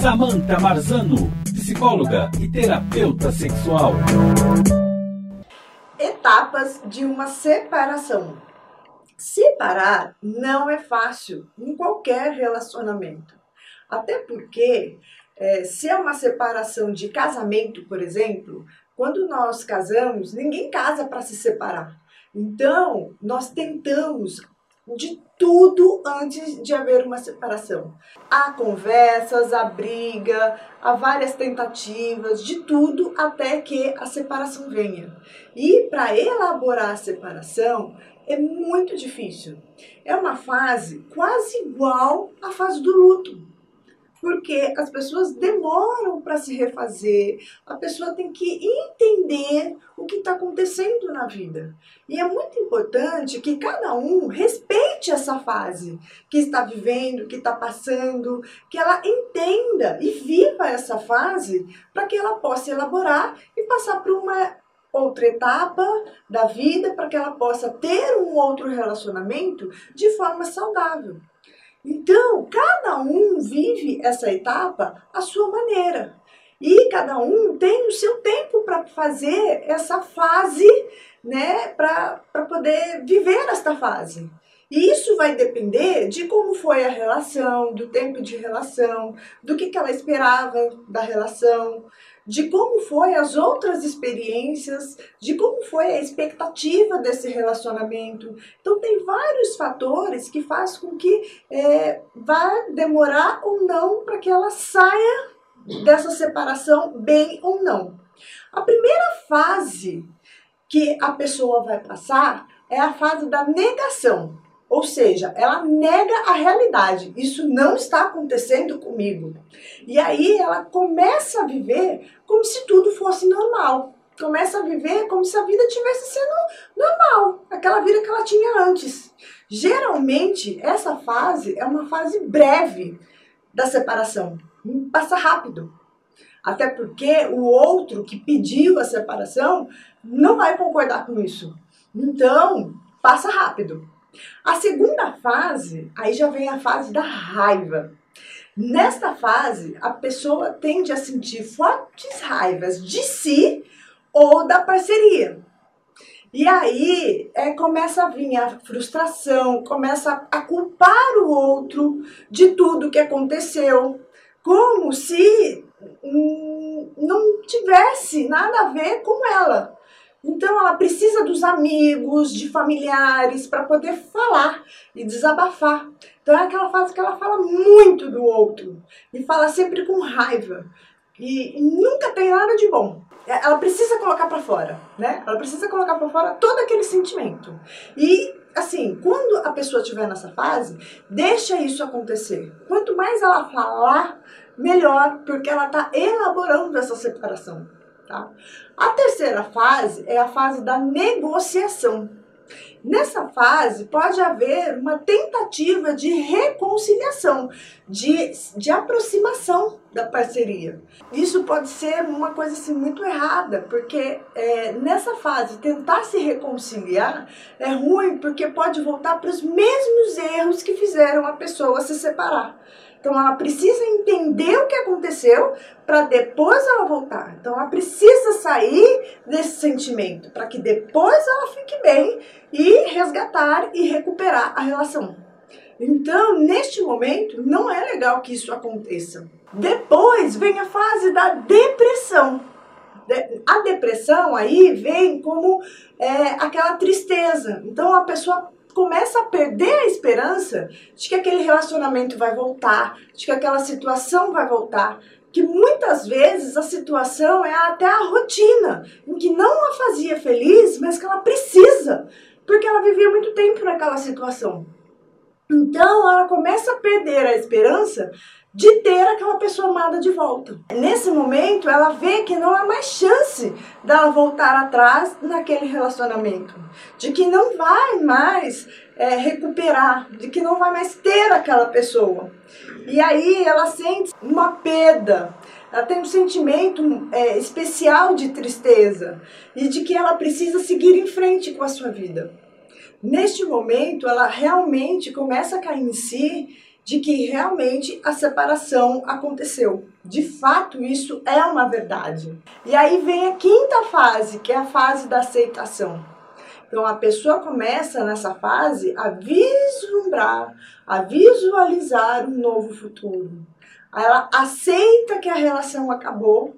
Samantha Marzano, psicóloga e terapeuta sexual. Etapas de uma separação. Separar não é fácil em qualquer relacionamento. Até porque, é, se é uma separação de casamento, por exemplo, quando nós casamos, ninguém casa para se separar. Então, nós tentamos de tudo antes de haver uma separação. Há conversas, há briga, há várias tentativas, de tudo até que a separação venha. E para elaborar a separação é muito difícil. É uma fase quase igual à fase do luto porque as pessoas demoram para se refazer, a pessoa tem que entender que está acontecendo na vida. E é muito importante que cada um respeite essa fase que está vivendo, que está passando, que ela entenda e viva essa fase para que ela possa elaborar e passar para uma outra etapa da vida, para que ela possa ter um outro relacionamento de forma saudável. Então, cada um vive essa etapa à sua maneira. E cada um tem o seu tempo para fazer essa fase, né, para poder viver esta fase. E isso vai depender de como foi a relação, do tempo de relação, do que, que ela esperava da relação, de como foi as outras experiências, de como foi a expectativa desse relacionamento. Então tem vários fatores que fazem com que é, vá demorar ou não para que ela saia dessa separação bem ou não. A primeira fase que a pessoa vai passar é a fase da negação. Ou seja, ela nega a realidade. Isso não está acontecendo comigo. E aí ela começa a viver como se tudo fosse normal. Começa a viver como se a vida tivesse sendo normal, aquela vida que ela tinha antes. Geralmente, essa fase é uma fase breve da separação. Passa rápido. Até porque o outro que pediu a separação não vai concordar com isso. Então, passa rápido. A segunda fase, aí já vem a fase da raiva. Nesta fase, a pessoa tende a sentir fortes raivas de si ou da parceria. E aí é, começa a vir a frustração, começa a culpar o outro de tudo que aconteceu, como se hum, não tivesse nada a ver com ela. Então ela precisa dos amigos, de familiares para poder falar e desabafar. Então é aquela fase que ela fala muito do outro e fala sempre com raiva e nunca tem nada de bom. É, ela precisa colocar para fora, né? Ela precisa colocar para fora todo aquele sentimento. E assim, quando a pessoa estiver nessa fase, deixa isso acontecer. Quanto mais ela falar, melhor, porque ela está elaborando essa separação. Tá? A terceira fase é a fase da negociação. Nessa fase, pode haver uma tentativa de reconciliação, de, de aproximação da parceria. Isso pode ser uma coisa assim, muito errada, porque é, nessa fase, tentar se reconciliar é ruim, porque pode voltar para os mesmos erros que fizeram a pessoa se separar. Então ela precisa entender o que aconteceu para depois ela voltar. Então ela precisa sair desse sentimento para que depois ela fique bem resgatar e recuperar a relação. Então, neste momento, não é legal que isso aconteça. Depois vem a fase da depressão. A depressão aí vem como é, aquela tristeza. Então a pessoa começa a perder a esperança de que aquele relacionamento vai voltar, de que aquela situação vai voltar. Que muitas vezes a situação é até a rotina, em que não a fazia feliz, mas que ela precisa, porque ela vivia muito tempo naquela situação. Então ela começa a perder a esperança de ter aquela pessoa amada de volta. Nesse momento, ela vê que não há mais chance dela voltar atrás naquele relacionamento, de que não vai mais é, recuperar, de que não vai mais ter aquela pessoa. E aí ela sente uma perda, ela tem um sentimento é, especial de tristeza e de que ela precisa seguir em frente com a sua vida. Neste momento, ela realmente começa a cair em si de que realmente a separação aconteceu. De fato, isso é uma verdade. E aí vem a quinta fase, que é a fase da aceitação. Então a pessoa começa nessa fase a vislumbrar, a visualizar um novo futuro. Ela aceita que a relação acabou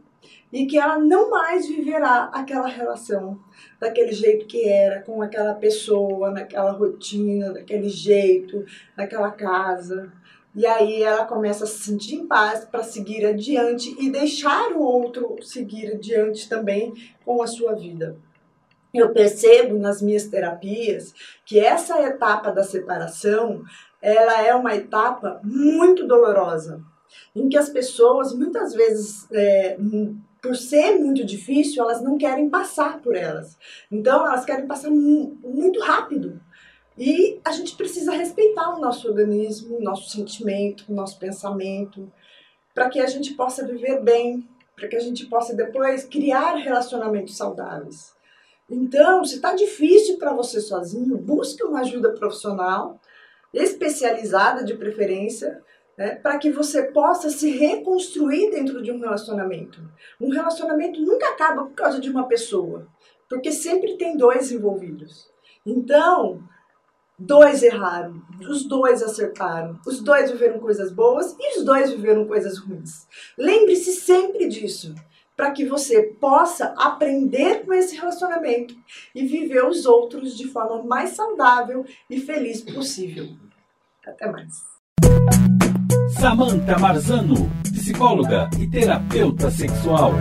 e que ela não mais viverá aquela relação daquele jeito que era, com aquela pessoa, naquela rotina, daquele jeito, naquela casa. E aí ela começa a se sentir em paz para seguir adiante e deixar o outro seguir adiante também com a sua vida. Eu percebo nas minhas terapias que essa etapa da separação, ela é uma etapa muito dolorosa, em que as pessoas muitas vezes é, por ser muito difícil, elas não querem passar por elas. Então, elas querem passar muito rápido. E a gente precisa respeitar o nosso organismo, o nosso sentimento, o nosso pensamento, para que a gente possa viver bem, para que a gente possa depois criar relacionamentos saudáveis. Então, se está difícil para você sozinho, busque uma ajuda profissional, especializada de preferência, né, para que você possa se reconstruir dentro de um relacionamento. Um relacionamento nunca acaba por causa de uma pessoa, porque sempre tem dois envolvidos. Então, dois erraram, os dois acertaram, os dois viveram coisas boas e os dois viveram coisas ruins. Lembre-se sempre disso, para que você possa aprender com esse relacionamento e viver os outros de forma mais saudável e feliz possível. Até mais. Samantha Marzano, psicóloga e terapeuta sexual.